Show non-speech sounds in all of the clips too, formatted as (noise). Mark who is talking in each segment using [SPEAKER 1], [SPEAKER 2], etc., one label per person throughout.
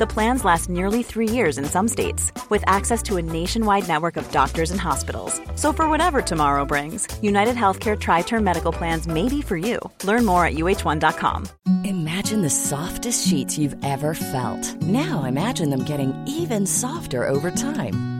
[SPEAKER 1] The plans last nearly three years in some states, with access to a nationwide network of doctors and hospitals. So, for whatever tomorrow brings, United Healthcare Tri Term Medical Plans may be for you. Learn more at uh1.com.
[SPEAKER 2] Imagine the softest sheets you've ever felt. Now imagine them getting even softer over time.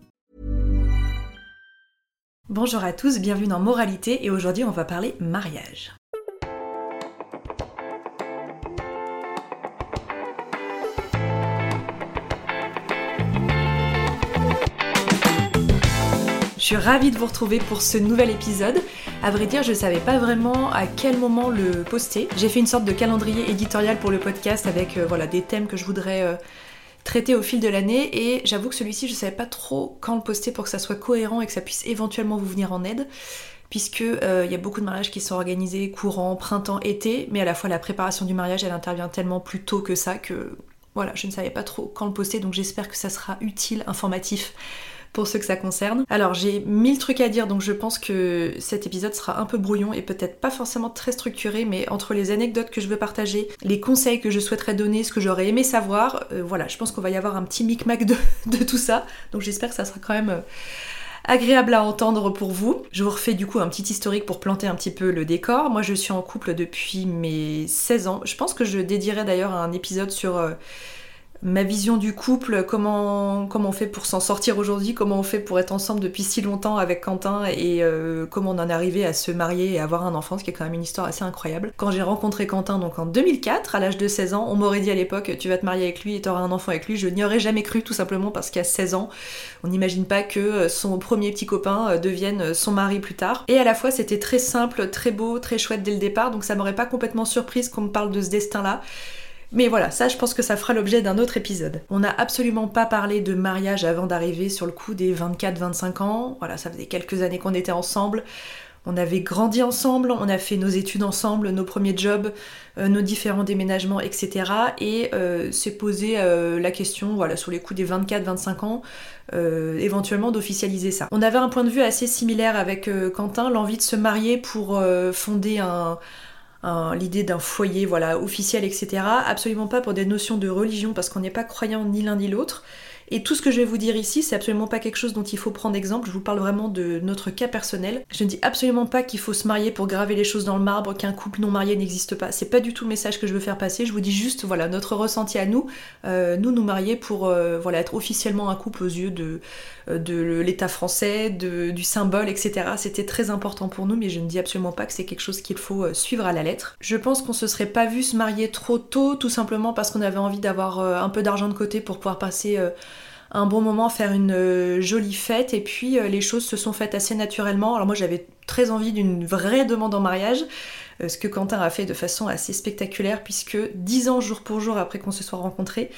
[SPEAKER 3] Bonjour à tous, bienvenue dans Moralité et aujourd'hui on va parler mariage. Je suis ravie de vous retrouver pour ce nouvel épisode. À vrai dire, je savais pas vraiment à quel moment le poster. J'ai fait une sorte de calendrier éditorial pour le podcast avec euh, voilà des thèmes que je voudrais euh, traiter au fil de l'année et j'avoue que celui-ci je savais pas trop quand le poster pour que ça soit cohérent et que ça puisse éventuellement vous venir en aide puisque euh, il y a beaucoup de mariages qui sont organisés courant, printemps, été, mais à la fois la préparation du mariage elle intervient tellement plus tôt que ça que voilà, je ne savais pas trop quand le poster donc j'espère que ça sera utile, informatif pour ceux que ça concerne. Alors j'ai mille trucs à dire donc je pense que cet épisode sera un peu brouillon et peut-être pas forcément très structuré mais entre les anecdotes que je veux partager, les conseils que je souhaiterais donner, ce que j'aurais aimé savoir, euh, voilà, je pense qu'on va y avoir un petit micmac de, (laughs) tout ça donc j'espère que ça sera quand même... Euh, agréable à entendre pour vous. Je vous refais du coup un petit historique pour planter un petit peu le décor. Moi je suis en couple depuis mes 16 ans. Je pense que je dédierai d'ailleurs un épisode sur euh, ma vision du couple, comment, comment on fait pour s'en sortir aujourd'hui, comment on fait pour être ensemble depuis si longtemps avec Quentin et euh, comment on en est arrivé à se marier et avoir un enfant, ce qui est quand même une histoire assez incroyable. Quand j'ai rencontré Quentin donc en 2004, à l'âge de 16 ans, on m'aurait dit à l'époque tu vas te marier avec lui et t'auras un enfant avec lui, je n'y aurais jamais cru tout simplement parce qu'à 16 ans, on n'imagine pas que son premier petit copain euh, devienne son mari plus tard. Et à la fois c'était très simple, très beau, très chouette dès le départ, donc ça m'aurait pas complètement surprise qu'on me parle de ce destin-là. Mais voilà, ça je pense que ça fera l'objet d'un autre épisode. On n'a absolument pas parlé de mariage avant d'arriver sur le coup des 24-25 ans. Voilà, ça faisait quelques années qu'on était ensemble. On avait grandi ensemble, on a fait nos études ensemble, nos premiers jobs, euh, nos différents déménagements, etc. Et euh, s'est posé euh, la question, voilà, sur les coups des 24-25 ans, éventuellement d'officialiser ça. On avait un point de vue assez similaire avec Quentin, l'envie de se marier pour fonder un, l'idée d'un foyer voilà officiel etc absolument pas pour des notions de religion parce qu'on n'est pas croyant ni l'un ni l'autre et tout ce que je vais vous dire ici, c'est absolument pas quelque chose dont il faut prendre exemple. Je vous parle vraiment de notre cas personnel. Je ne dis absolument pas qu'il faut se marier pour graver les choses dans le marbre, qu'un couple non marié n'existe pas. C'est pas du tout le message que je veux faire passer. Je vous dis juste, voilà, notre ressenti à nous, euh, nous nous marier pour euh, voilà être officiellement un couple aux yeux de euh, de l'État français, de, du symbole, etc. C'était très important pour nous, mais je ne dis absolument pas que c'est quelque chose qu'il faut suivre à la lettre. Je pense qu'on se serait pas vu se marier trop tôt, tout simplement parce qu'on avait envie d'avoir un peu d'argent de côté pour pouvoir passer un bon moment, faire une euh, jolie fête, et puis euh, les choses se sont faites assez naturellement. Alors moi j'avais très envie d'une vraie demande en mariage, ce que Quentin a fait de façon assez spectaculaire puisque dix ans jour pour jour après qu'on se soit rencontrés,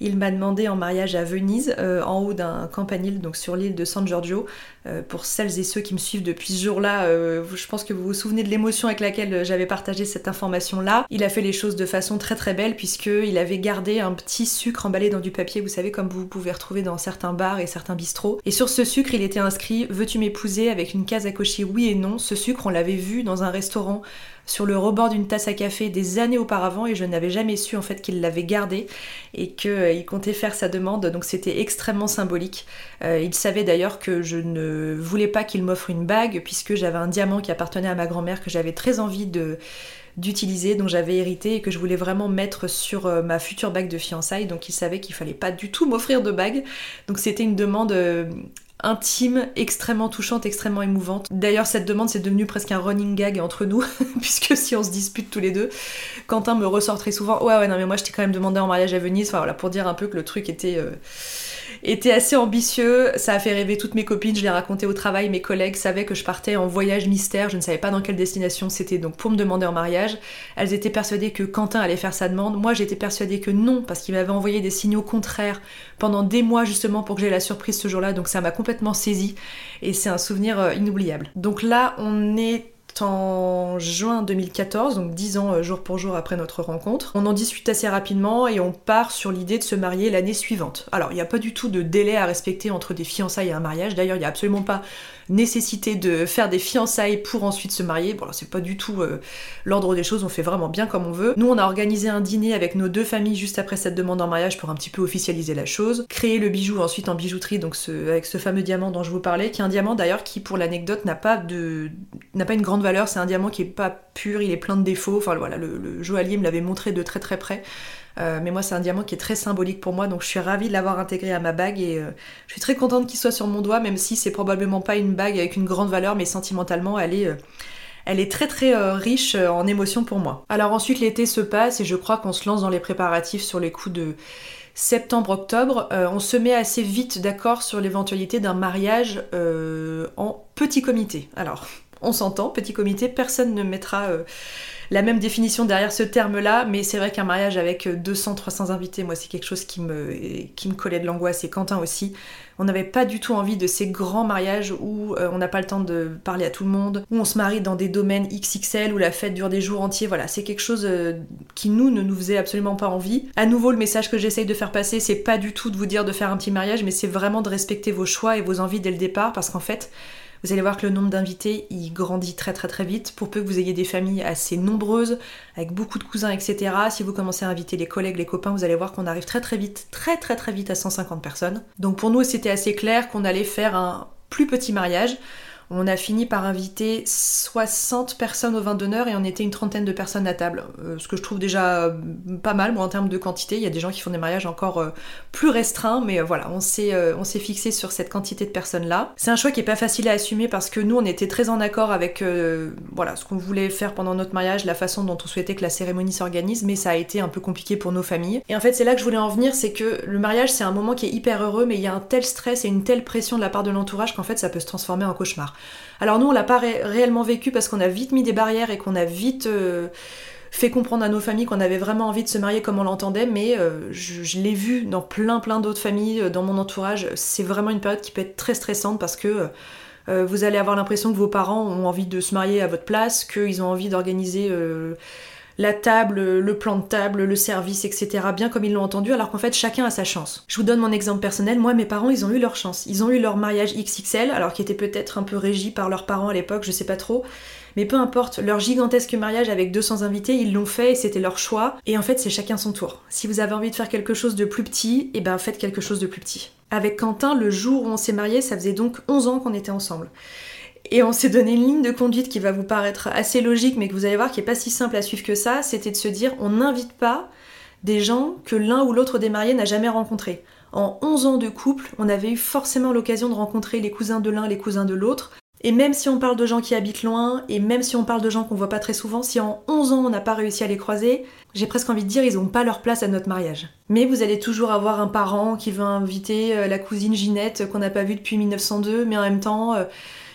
[SPEAKER 3] il m'a demandé en mariage à Venise, euh, en haut d'un campanile, donc sur l'île de San Giorgio. Euh, pour celles et ceux qui me suivent depuis ce jour-là, je pense que vous vous souvenez de l'émotion avec laquelle j'avais partagé cette information-là. Il a fait les choses de façon très très belle puisqu'il avait gardé un petit sucre emballé dans du papier, vous savez, comme vous pouvez retrouver dans certains bars et certains bistrots. Et sur ce sucre, il était inscrit Veux-tu m'épouser? avec une case à cocher oui et non. Ce sucre, on l'avait vu dans un restaurant sur le rebord d'une tasse à café des années auparavant et je n'avais jamais su en fait qu'il l'avait gardé et qu'il comptait faire sa demande. Donc c'était extrêmement symbolique. il savait d'ailleurs que je ne voulais pas qu'il m'offre une bague puisque j'avais un diamant qui appartenait à ma grand-mère que j'avais très envie d'utiliser, dont j'avais hérité et que je voulais vraiment mettre sur euh, ma future bague de fiançailles. Donc il savait qu'il fallait pas du tout m'offrir de bague. Donc c'était une demande euh, intime, extrêmement touchante, extrêmement émouvante. D'ailleurs, cette demande, c'est devenu presque un running gag entre nous, (laughs) puisque si on se dispute tous les deux, Quentin me ressort très souvent Ouais, ouais, non, mais moi je t'ai quand même demandé en mariage à Venise. Enfin voilà, pour dire un peu que le truc était. Euh, était assez ambitieux, ça a fait rêver toutes mes copines, je l'ai raconté au travail, mes collègues savaient que je partais en voyage mystère, je ne savais pas dans quelle destination c'était donc pour me demander en mariage. Elles étaient persuadées que Quentin allait faire sa demande, moi j'étais persuadée que non, parce qu'il m'avait envoyé des signaux contraires pendant des mois justement pour que j'ai la surprise ce jour-là, donc ça m'a complètement saisie. Et c'est un souvenir euh, inoubliable. Donc là on est en juin 2014, donc 10 ans euh, jour pour jour après notre rencontre. On en discute assez rapidement et on part sur l'idée de se marier l'année suivante. Alors, il n'y a pas du tout de délai à respecter entre des fiançailles et un mariage. D'ailleurs, il n'y a absolument pas nécessité de faire des fiançailles pour ensuite se marier. Bon, c'est pas du tout euh, l'ordre des choses, on fait vraiment bien comme on veut. Nous, on a organisé un dîner avec nos deux familles juste après cette demande en mariage pour un petit peu officialiser la chose. Créer le bijou ensuite en bijouterie, donc avec ce fameux diamant dont je vous parlais, qui est un diamant d'ailleurs qui, pour l'anecdote, n'a pas de n'a pas une grande valeur. C'est un diamant qui est pas pur, il est plein de défauts. Enfin voilà, le, le joaillier me l'avait montré de très très près. Euh, mais moi, c'est un diamant qui est très symbolique pour moi, donc je suis ravie de l'avoir intégré à ma bague et euh, je suis très contente qu'il soit sur mon doigt, même si c'est probablement pas une bague avec une grande valeur, mais sentimentalement, elle est. Euh, elle est très très riche en émotions pour moi. Alors ensuite l'été se passe et je crois qu'on se lance dans les préparatifs sur les coups de septembre-octobre. on se met assez vite d'accord sur l'éventualité d'un mariage en petit comité. Alors on s'entend, petit comité, personne ne mettra la même définition derrière ce terme-là, mais c'est vrai qu'un mariage avec 200-300 invités, moi c'est quelque chose qui me, qui collait de l'angoisse et Quentin aussi. On n'avait pas du tout envie de ces grands mariages où euh, on n'a pas le temps de parler à tout le monde, où on se marie dans des domaines XXL, où la fête dure des jours entiers. Voilà, c'est quelque chose euh, qui nous ne nous faisait absolument pas envie. À nouveau, le message que j'essaye de faire passer, c'est pas du tout de vous dire de faire un petit mariage, mais c'est vraiment de respecter vos choix et vos envies dès le départ, parce qu'en fait, vous allez voir que le nombre d'invités, il grandit très très très vite. Pour peu que vous ayez des familles assez nombreuses, avec beaucoup de cousins, etc. Si vous commencez à inviter les collègues, les copains, vous allez voir qu'on arrive très très vite, très très très vite à 150 personnes. Donc pour nous, c'était assez clair qu'on allait faire un plus petit mariage. On a fini par inviter 60 personnes au vin d'honneur et on était une trentaine de personnes à table. Euh, ce que je trouve déjà euh, pas mal, moi, en termes de quantité. Il y a des gens qui font des mariages encore euh, plus restreints, mais voilà, on s'est, fixé sur cette quantité de personnes-là. C'est un choix qui est pas facile à assumer parce que nous, on était très en accord avec voilà, ce qu'on voulait faire pendant notre mariage, la façon dont on souhaitait que la cérémonie s'organise, mais ça a été un peu compliqué pour nos familles. Et en fait, c'est là que je voulais en venir, c'est que le mariage, c'est un moment qui est hyper heureux, mais il y a un tel stress et une telle pression de la part de l'entourage qu'en fait, ça peut se transformer en cauchemar. Alors nous, on l'a pas réellement vécu parce qu'on a vite mis des barrières et qu'on a vite euh, fait comprendre à nos familles qu'on avait vraiment envie de se marier comme on l'entendait, mais euh, je, l'ai vu dans plein plein d'autres familles, euh, dans mon entourage. C'est vraiment une période qui peut être très stressante parce que vous allez avoir l'impression que vos parents ont envie de se marier à votre place, qu'ils ont envie d'organiser la table, le plan de table, le service, etc., bien comme ils l'ont entendu, alors qu'en fait chacun a sa chance. Je vous donne mon exemple personnel, moi mes parents ils ont eu leur chance. Ils ont eu leur mariage XXL, alors qui était peut-être un peu régi par leurs parents à l'époque, je sais pas trop. Mais peu importe, leur gigantesque mariage avec 200 invités, ils l'ont fait et c'était leur choix. Et en fait, c'est chacun son tour. Si vous avez envie de faire quelque chose de plus petit, et eh ben faites quelque chose de plus petit. Avec Quentin, le jour où on s'est marié, ça faisait donc 11 ans qu'on était ensemble. Et on s'est donné une ligne de conduite qui va vous paraître assez logique, mais que vous allez voir qui est pas si simple à suivre que ça. C'était de se dire on n'invite pas des gens que l'un ou l'autre des mariés n'a jamais rencontrés. En 11 ans de couple, on avait eu forcément l'occasion de rencontrer les cousins de l'un, les cousins de l'autre. Et même si on parle de gens qui habitent loin, et même si on parle de gens qu'on voit pas très souvent, si en 11 ans on n'a pas réussi à les croiser, j'ai presque envie de dire ils n'ont pas leur place à notre mariage. Mais vous allez toujours avoir un parent qui veut inviter euh, la cousine Ginette qu'on n'a pas vue depuis 1902, mais en même temps euh,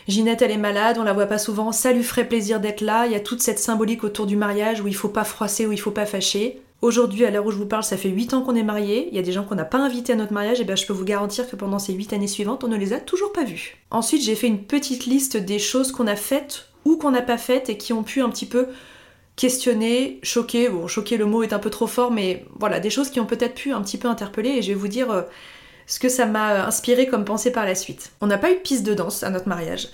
[SPEAKER 3] Ginette, elle est malade, on la voit pas souvent, ça lui ferait plaisir d'être là. Il y a toute cette symbolique autour du mariage où il faut pas froisser, où il faut pas fâcher. Aujourd'hui, à l'heure où je vous parle, ça fait 8 ans qu'on est mariés. Il y a des gens qu'on n'a pas invités à notre mariage, et bien je peux vous garantir que pendant ces 8 années suivantes, on ne les a toujours pas vus. Ensuite, j'ai fait une petite liste des choses qu'on a faites ou qu'on n'a pas faites et qui ont pu un petit peu questionner, choquer. Bon, choquer, le mot est un peu trop fort, mais voilà, des choses qui ont peut-être pu un petit peu interpeller, et je vais vous dire. Euh, ce que ça m'a inspiré comme pensée par la suite. On n'a pas eu de piste de danse à notre mariage.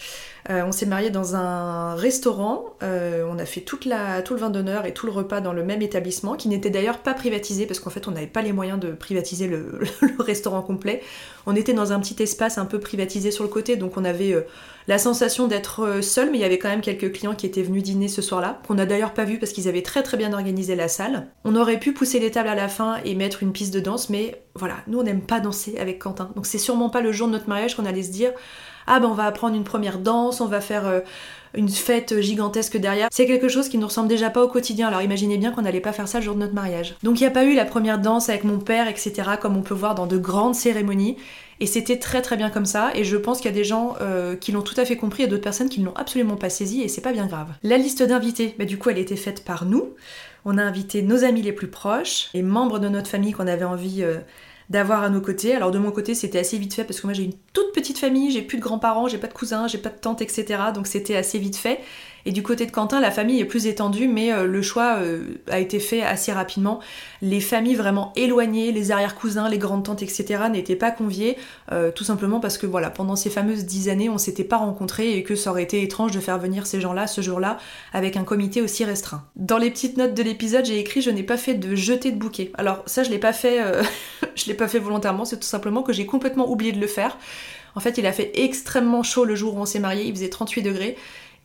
[SPEAKER 3] Euh, on s'est marié dans un restaurant. Euh, on a fait tout le vin d'honneur et tout le repas dans le même établissement, qui n'était d'ailleurs pas privatisé parce qu'en fait on n'avait pas les moyens de privatiser le, (laughs) restaurant complet. On était dans un petit espace un peu privatisé sur le côté, donc on avait euh, la sensation d'être seul, mais il y avait quand même quelques clients qui étaient venus dîner ce soir-là, qu'on n'a d'ailleurs pas vu parce qu'ils avaient très très bien organisé la salle. On aurait pu pousser les tables à la fin et mettre une piste de danse, mais voilà, nous on n'aime pas danser avec Quentin. Donc c'est sûrement pas le jour de notre mariage qu'on allait se dire ah ben on va apprendre une première danse, on va faire euh, une fête gigantesque derrière. C'est quelque chose qui ne ressemble déjà pas au quotidien, alors imaginez bien qu'on n'allait pas faire ça le jour de notre mariage. Donc il n'y a pas eu la première danse avec mon père, etc., comme on peut voir dans de grandes cérémonies. Et c'était très très bien comme ça, et je pense qu'il y a des gens euh, qui l'ont tout à fait compris et d'autres personnes qui ne l'ont absolument pas saisi, et c'est pas bien grave. La liste d'invités, bah, du coup elle était faite par nous. On a invité nos amis les plus proches, les membres de notre famille qu'on avait envie euh, d'avoir à nos côtés. Alors de mon côté, c'était assez vite fait parce que moi j'ai une toute petite famille, j'ai plus de grands-parents, j'ai pas de cousins, j'ai pas de tantes, etc. Donc c'était assez vite fait. Et du côté de Quentin, la famille est plus étendue, mais euh, le choix euh, a été fait assez rapidement. Les familles vraiment éloignées, les arrière-cousins, les grandes-tantes, etc., n'étaient pas conviées, euh, tout simplement parce que voilà, pendant ces fameuses dix années, on s'était pas rencontrés et que ça aurait été étrange de faire venir ces gens-là ce jour-là avec un comité aussi restreint. Dans les petites notes de l'épisode, j'ai écrit je n'ai pas fait de jeter de bouquet. Alors ça, je l'ai pas fait, (laughs) je l'ai pas fait volontairement, c'est tout simplement que j'ai complètement oublié de le faire. En fait, il a fait extrêmement chaud le jour où on s'est marié, il faisait 38 degrés.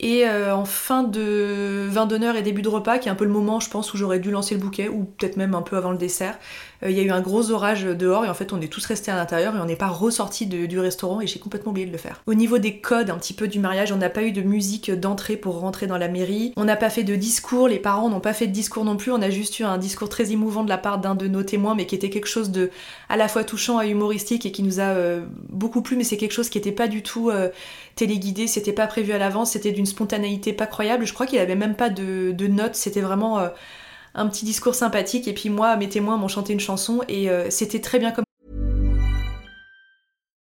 [SPEAKER 3] Et euh, en fin de vin d'honneur et début de repas, qui est un peu le moment, je pense, où j'aurais dû lancer le bouquet, ou peut-être même un peu avant le dessert, euh, il y a eu un gros orage dehors et en fait on est tous restés à l'intérieur et on n'est pas ressorti du restaurant et j'ai complètement oublié de le faire. Au niveau des codes un petit peu du mariage, on n'a pas eu de musique d'entrée pour rentrer dans la mairie, on n'a pas fait de discours, les parents n'ont pas fait de discours non plus, on a juste eu un discours très émouvant de la part d'un de nos témoins mais qui était quelque chose de à la fois touchant et humoristique et qui nous a euh, beaucoup plu mais c'est quelque chose qui n'était pas du tout téléguidé, c'était pas prévu à l'avance, c'était d'une spontanéité pas croyable. Je crois qu'il avait même pas de, notes, c'était vraiment euh, un petit discours sympathique. Et puis moi, mes témoins m'ont chanté une chanson et euh, c'était très bien comme.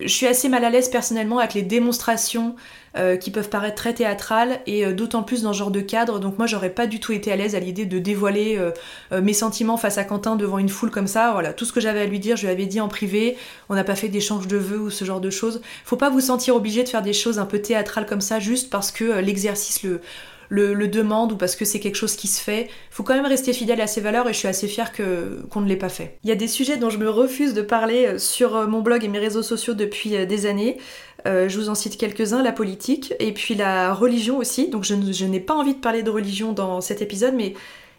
[SPEAKER 3] Je suis assez mal à l'aise personnellement avec les démonstrations euh, qui peuvent paraître très théâtrales et euh, d'autant plus dans ce genre de cadre. Donc moi j'aurais pas du tout été à l'aise à l'idée de dévoiler euh, mes sentiments face à Quentin devant une foule comme ça. Voilà, tout ce que j'avais à lui dire, je lui avais dit en privé. On n'a pas fait d'échange de vœux ou ce genre de choses. Faut pas vous sentir obligé de faire des choses un peu théâtrales comme ça juste parce que l'exercice le le, demande ou parce que c'est quelque chose qui se fait. Faut quand même rester fidèle à ses valeurs et je suis assez fière que, qu'on ne l'ait pas fait. Il y a des sujets dont je me refuse de parler euh, sur euh, mon blog et mes réseaux sociaux depuis euh, des années. je vous en cite quelques-uns, la politique et puis la religion aussi. Donc je, je n'ai pas envie de parler de religion dans cet épisode, mais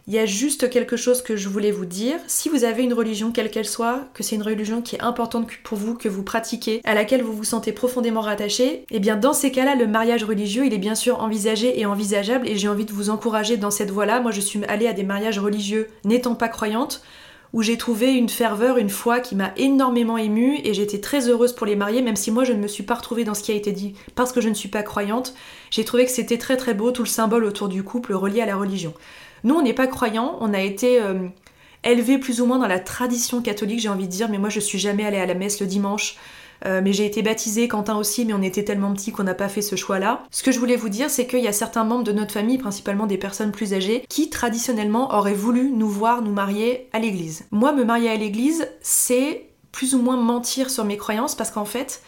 [SPEAKER 3] il y a juste quelque chose que je voulais vous dire. Si vous avez une religion, quelle qu'elle soit, que c'est une religion qui est importante pour vous, que vous pratiquez, à laquelle vous vous sentez profondément rattaché, eh bien dans ces cas-là, le mariage religieux, il est bien sûr envisagé et envisageable et j'ai envie de vous encourager dans cette voie-là. Moi, je suis allée à des mariages religieux n'étant pas croyante où j'ai trouvé une ferveur, une foi qui m'a énormément émue et j'étais très heureuse pour les mariés, même si moi je ne me suis pas retrouvée dans ce qui a été dit parce que je ne suis pas croyante. J'ai trouvé que c'était très très beau tout le symbole autour du couple relié à la religion. Nous, on n'est pas croyants, on a été euh, élevés plus ou moins dans la tradition catholique, j'ai envie de dire, mais moi je suis jamais allée à la messe le dimanche. Euh, mais j'ai été baptisée, Quentin aussi, mais on était tellement petits qu'on n'a pas fait ce choix-là. Ce que je voulais vous dire, c'est qu'il y a certains membres de notre famille, principalement des personnes plus âgées, qui traditionnellement auraient voulu nous voir nous marier à l'église. Moi, me marier à l'église, c'est plus ou moins mentir sur mes croyances parce qu'en fait,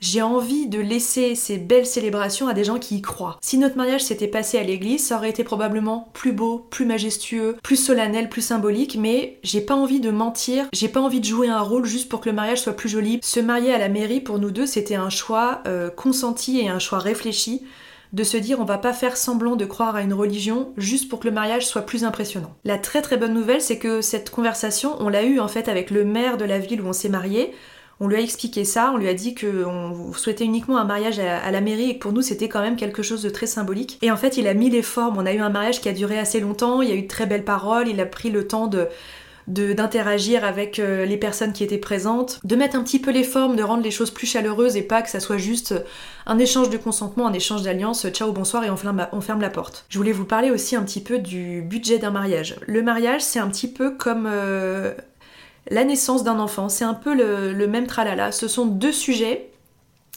[SPEAKER 3] j'ai envie de laisser ces belles célébrations à des gens qui y croient. Si notre mariage s'était passé à l'église, ça aurait été probablement plus beau, plus majestueux, plus solennel, plus symbolique, mais j'ai pas envie de mentir, j'ai pas envie de jouer un rôle juste pour que le mariage soit plus joli. Se marier à la mairie, pour nous deux, c'était un choix euh, consenti et un choix réfléchi de se dire on va pas faire semblant de croire à une religion juste pour que le mariage soit plus impressionnant. La très très bonne nouvelle c'est que cette conversation on l'a eue en fait avec le maire de la ville où on s'est marié. On lui a expliqué ça, on lui a dit qu'on souhaitait uniquement un mariage à, la mairie et que pour nous c'était quand même quelque chose de très symbolique. Et en fait il a mis les formes, on a eu un mariage qui a duré assez longtemps, il y a eu de très belles paroles, il a pris le temps de d'interagir avec euh, les personnes qui étaient présentes, de mettre un petit peu les formes, de rendre les choses plus chaleureuses et pas que ça soit juste un échange de consentement, un échange d'alliance, ciao bonsoir et on ferme, on ferme, la porte. Je voulais vous parler aussi un petit peu du budget d'un mariage. Le mariage c'est un petit peu comme euh, la naissance d'un enfant. C'est un peu le, même tralala. Ce sont deux sujets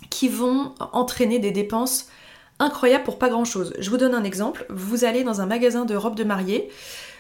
[SPEAKER 3] qui vont entraîner des dépenses incroyables pour pas grand chose. Je vous donne un exemple. Vous allez dans un magasin de robes de mariée.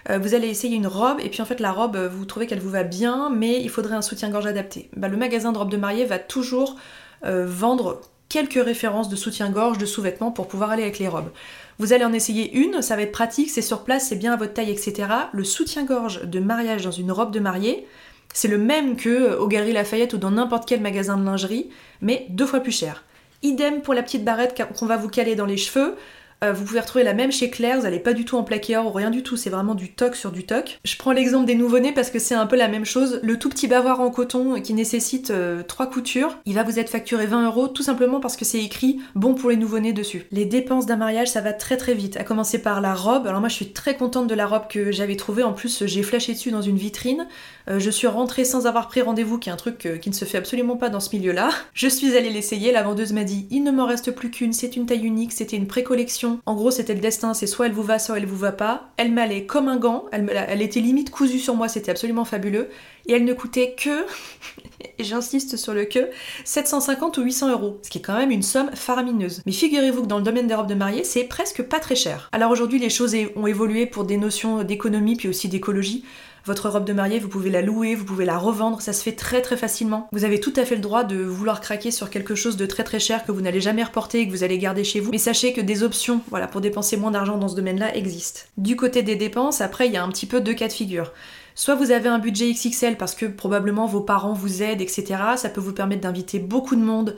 [SPEAKER 3] Euh, vous allez essayer une robe et puis en fait la robe vous trouvez qu'elle vous va bien mais il faudrait un soutien-gorge adapté. Bah, le magasin de robes de mariée va toujours euh, vendre quelques références de soutien-gorge, de sous-vêtements pour pouvoir aller avec les robes. Vous allez en essayer une, ça va être pratique, c'est sur place, c'est bien à votre taille, etc. Le soutien-gorge de mariage dans une robe de mariée, c'est le même que euh, au Galeries Lafayette ou dans n'importe quel magasin de lingerie, mais deux fois plus cher. Idem pour la petite barrette qu'on va vous caler dans les cheveux. Euh, vous pouvez retrouver la même chez Claire, vous n'allez pas du tout en plaqué or ou rien du tout, c'est vraiment du toc sur du toc. Je prends l'exemple des nouveau-nés parce que c'est un peu la même chose. Le tout petit bavoir en coton qui nécessite euh, trois coutures, il va vous être facturé 20 euros tout simplement parce que c'est écrit bon pour les nouveau-nés dessus. Les dépenses d'un mariage, ça va très très vite. À commencer par la robe. Alors moi je suis très contente de la robe que j'avais trouvée. En plus j'ai flashé dessus dans une vitrine. Euh, je suis rentrée sans avoir pris rendez-vous, qui est un truc euh, qui ne se fait absolument pas dans ce milieu-là. (laughs) Je suis allée l'essayer, la vendeuse m'a dit il ne m'en reste plus qu'une, c'est une taille unique, c'était une pré-collection. En gros, c'était le destin, c'est soit elle vous va, soit elle vous va pas. Elle m'allait comme un gant, elle, elle était limite cousue sur moi, c'était absolument fabuleux. Et elle ne coûtait que, (laughs) et j'insiste sur le que, 750 ou 800 euros, ce qui est quand même une somme faramineuse. Mais figurez-vous que dans le domaine des robes de mariée, c'est presque pas très cher. Alors aujourd'hui, les choses ont évolué pour des notions d'économie puis aussi d'écologie. Votre robe de mariée, vous pouvez la louer, vous pouvez la revendre, ça se fait très très facilement. Vous avez tout à fait le droit de vouloir craquer sur quelque chose de très très cher que vous n'allez jamais reporter et que vous allez garder chez vous. Mais sachez que des options, voilà, pour dépenser moins d'argent dans ce domaine-là existent. Du côté des dépenses, après, il y a un petit peu deux cas de figure. Soit vous avez un budget XXL parce que probablement vos parents vous aident, etc. Ça peut vous permettre d'inviter beaucoup de monde,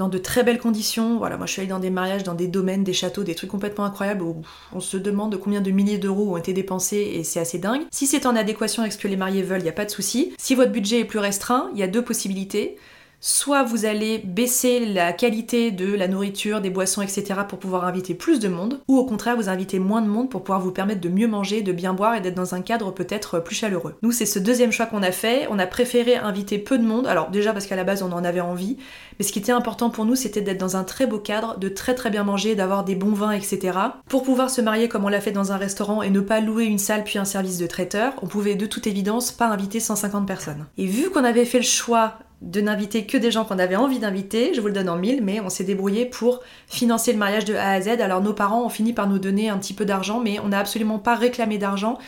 [SPEAKER 3] dans de très belles conditions. Voilà, moi je suis allée dans des mariages, dans des domaines, des châteaux, des trucs complètement incroyables où on se demande combien de milliers d'euros ont été dépensés et c'est assez dingue. Si c'est en adéquation avec ce que les mariés veulent, il n'y a pas de souci. Si votre budget est plus restreint, il y a deux possibilités soit vous allez baisser la qualité de la nourriture, des boissons, etc. pour pouvoir inviter plus de monde, ou au contraire vous invitez moins de monde pour pouvoir vous permettre de mieux manger, de bien boire et d'être dans un cadre peut-être plus chaleureux. Nous c'est ce deuxième choix qu'on a fait, on a préféré inviter peu de monde, alors déjà parce qu'à la base on en avait envie, mais ce qui était important pour nous c'était d'être dans un très beau cadre, de très très bien manger, d'avoir des bons vins, etc. Pour pouvoir se marier comme on l'a fait dans un restaurant et ne pas louer une salle puis un service de traiteur, on pouvait de toute évidence pas inviter 150 personnes. Et vu qu'on avait fait le choix de n'inviter que des gens qu'on avait envie d'inviter, je vous le donne en mille, mais on s'est débrouillé pour financer le mariage de A à Z. Alors nos parents ont fini par nous donner un petit peu d'argent, mais on n'a absolument pas réclamé d'argent.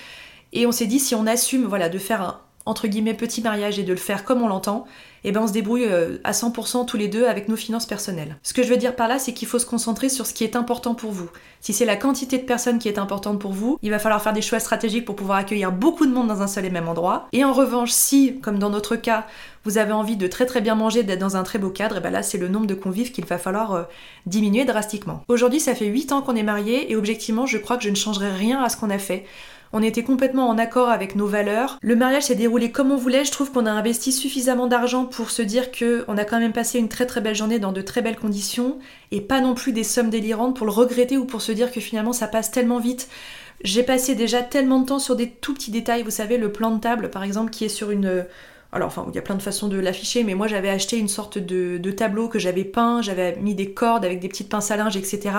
[SPEAKER 3] Et on s'est dit si on assume voilà, de faire un entre guillemets petit mariage et de le faire comme on l'entend, et eh ben on se débrouille euh, à 100% tous les deux avec nos finances personnelles. Ce que je veux dire par là, c'est qu'il faut se concentrer sur ce qui est important pour vous. Si c'est la quantité de personnes qui est importante pour vous, il va falloir faire des choix stratégiques pour pouvoir accueillir beaucoup de monde dans un seul et même endroit. Et en revanche, si, comme dans notre cas, vous avez envie de très très bien manger, d'être dans un très beau cadre, et ben là c'est le nombre de convives qu'il va falloir euh, diminuer drastiquement. Aujourd'hui, ça fait 8 ans qu'on est mariés et objectivement, je crois que je ne changerai rien à ce qu'on a fait. On était complètement en accord avec nos valeurs. Le mariage s'est déroulé comme on voulait. Je trouve qu'on a investi suffisamment d'argent pour se dire que on a quand même passé une très très belle journée dans de très belles conditions et pas non plus des sommes délirantes pour le regretter ou pour se dire que finalement ça passe tellement vite. J'ai passé déjà tellement de temps sur des tout petits détails. Vous savez, le plan de table par exemple qui est sur une alors, enfin, il y a plein de façons de l'afficher, mais moi j'avais acheté une sorte de, de tableau que j'avais peint, j'avais mis des cordes avec des petites pinces à linge, etc.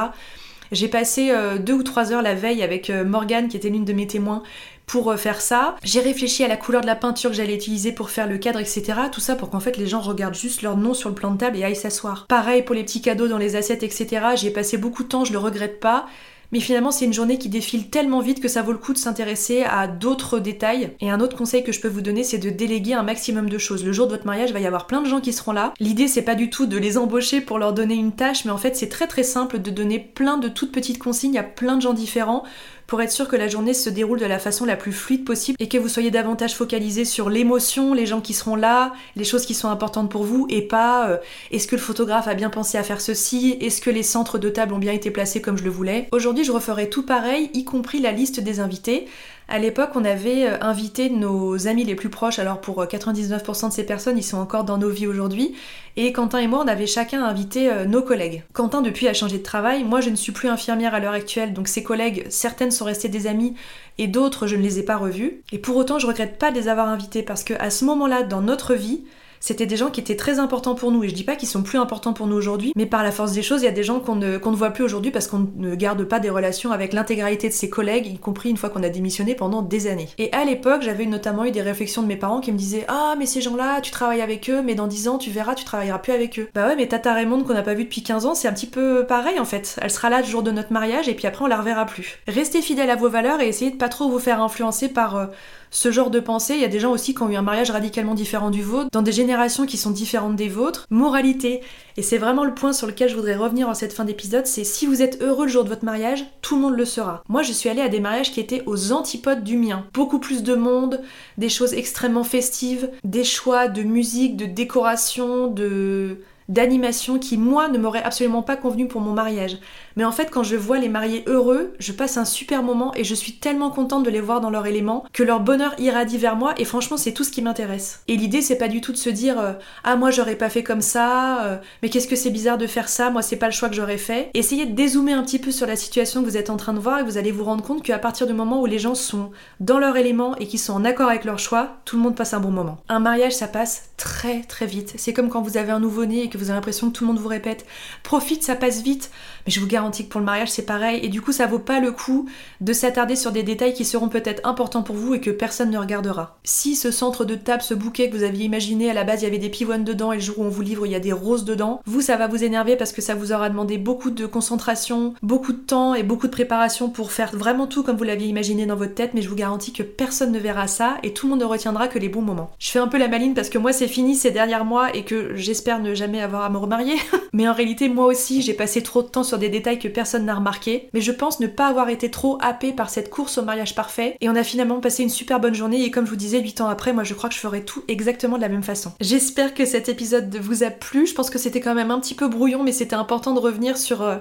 [SPEAKER 3] J'ai passé euh, deux ou trois heures la veille avec euh, Morgane, qui était l'une de mes témoins, pour euh, faire ça. J'ai réfléchi à la couleur de la peinture que j'allais utiliser pour faire le cadre, etc. Tout ça pour qu'en fait les gens regardent juste leur nom sur le plan de table et aillent s'asseoir. Pareil pour les petits cadeaux dans les assiettes, etc. J'ai passé beaucoup de temps, je le regrette pas. Mais finalement, c'est une journée qui défile tellement vite que ça vaut le coup de s'intéresser à d'autres détails. Et un autre conseil que je peux vous donner, c'est de déléguer un maximum de choses. Le jour de votre mariage, il va y avoir plein de gens qui seront là. L'idée, c'est pas du tout de les embaucher pour leur donner une tâche, mais en fait, c'est très très simple de donner plein de toutes petites consignes à plein de gens différents pour être sûr que la journée se déroule de la façon la plus fluide possible et que vous soyez davantage focalisé sur l'émotion, les gens qui seront là, les choses qui sont importantes pour vous et pas euh, est-ce que le photographe a bien pensé à faire ceci, est-ce que les centres de table ont bien été placés comme je le voulais? Aujourd'hui, je referai tout pareil, y compris la liste des invités. À l'époque, on avait euh, invité nos amis les plus proches, alors pour 99% euh, de ces personnes, ils sont encore dans nos vies aujourd'hui, et Quentin et moi, on avait chacun invité euh, nos collègues. Quentin, depuis, a changé de travail, moi je ne suis plus infirmière à l'heure actuelle, donc ses collègues, certaines sont restées des amies, et d'autres, je ne les ai pas revues. Et pour autant, je regrette pas de les avoir invités, parce que à ce moment-là, dans notre vie, c'était des gens qui étaient très importants pour nous. Et je dis pas qu'ils sont plus importants pour nous aujourd'hui, mais par la force des choses, il y a des gens qu'on ne, voit plus aujourd'hui parce qu'on ne garde pas des relations avec l'intégralité de ses collègues, y compris une fois qu'on a démissionné pendant des années. Et à l'époque, j'avais notamment eu des réflexions de mes parents qui me disaient Ah, mais ces gens-là, tu travailles avec eux, mais dans 10 ans, tu verras, tu travailleras plus avec eux. Bah ouais, mais Tata Raymond qu'on n'a pas vu depuis 15 ans, c'est un petit peu pareil en fait. Elle sera là le jour de notre mariage et puis après, on la reverra plus. Restez fidèle à vos valeurs et essayez de pas trop vous faire influencer par. Euh, ce genre de pensée. Il y a des gens aussi qui ont eu un mariage radicalement différent du vôtre, dans des générations qui sont différentes des vôtres. Moralité, et c'est vraiment le point sur lequel je voudrais revenir en cette fin d'épisode, c'est si vous êtes heureux le jour de votre mariage, tout le monde le sera. Moi, je suis allée à des mariages qui étaient aux antipodes du mien. Beaucoup plus de monde, des choses extrêmement festives, des choix de musique, de décoration, de d'animation qui moi ne m'aurait absolument pas convenu pour mon mariage. Mais en fait quand je vois les mariés heureux, je passe un super moment et je suis tellement contente de les voir dans leur élément que leur bonheur irradie vers moi et franchement c'est tout ce qui m'intéresse. Et l'idée c'est pas du tout de se dire euh, ah moi j'aurais pas fait comme ça, euh, mais qu'est-ce que c'est bizarre de faire ça, moi c'est pas le choix que j'aurais fait. Essayez de dézoomer un petit peu sur la situation que vous êtes en train de voir et vous allez vous rendre compte qu'à partir du moment où les gens sont dans leur élément et qui sont en accord avec leur choix, tout le monde passe un bon moment. Un mariage ça passe très très vite. C'est comme quand vous avez un nouveau-né et que vous avez l'impression que tout le monde vous répète profite, ça passe vite. Mais je vous garantis pour le mariage c'est pareil et du coup ça vaut pas le coup de s'attarder sur des détails qui seront peut-être importants pour vous et que personne ne regardera. Si ce centre de table, ce bouquet que vous aviez imaginé à la base il y avait des pivoines dedans et le jour où on vous livre il y a des roses dedans, vous ça va vous énerver parce que ça vous aura demandé beaucoup de concentration, beaucoup de temps et beaucoup de préparation pour faire vraiment tout comme vous l'aviez imaginé dans votre tête mais je vous garantis que personne ne verra ça et tout le monde ne retiendra que les bons moments. Je fais un peu la maline parce que moi c'est fini ces derniers mois et que j'espère ne jamais avoir à me remarier (laughs) mais en réalité moi aussi j'ai passé trop de temps sur des détails que personne n'a remarqué, mais je pense ne pas avoir été trop happé par cette course au mariage parfait, et on a finalement passé une super bonne journée, et comme je vous disais, 8 ans après, moi je crois que je ferai tout exactement de la même façon. J'espère que cet épisode vous a plu, je pense que c'était quand même un petit peu brouillon, mais c'était important de revenir sur... Euh,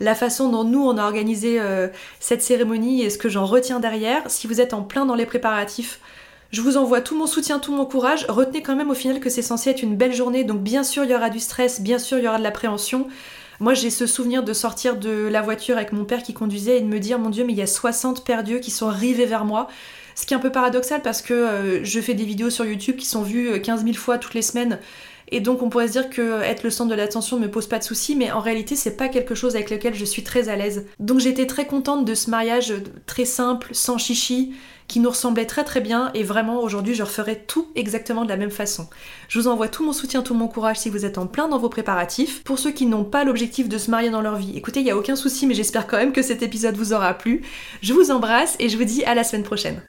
[SPEAKER 3] la façon dont nous on a organisé euh, cette cérémonie et ce que j'en retiens derrière. Si vous êtes en plein dans les préparatifs, je vous envoie tout mon soutien, tout mon courage. Retenez quand même au final que c'est censé être une belle journée, donc bien sûr il y aura du stress, bien sûr il y aura de l'appréhension. Moi, j'ai ce souvenir de sortir de la voiture avec mon père qui conduisait et de me dire, mon Dieu, mais il y a 60 pères Dieu qui sont arrivés vers moi. Ce qui est un peu paradoxal parce que euh, je fais des vidéos sur YouTube qui sont vues 15 euh, 000 fois toutes les semaines. Et donc on pourrait se dire que euh, être le centre de l'attention ne me pose pas de soucis, mais en réalité c'est pas quelque chose avec lequel je suis très à l'aise. Donc j'étais très contente de ce mariage très simple, sans chichi, qui nous ressemblait très très bien et vraiment aujourd'hui je referai tout exactement de la même façon. Je vous envoie tout mon soutien, tout mon courage si vous êtes en plein dans vos préparatifs. Pour ceux qui n'ont pas l'objectif de se marier dans leur vie, écoutez, il n'y a aucun souci mais j'espère quand même que cet épisode vous aura plu. Je vous embrasse et je vous dis à la semaine prochaine.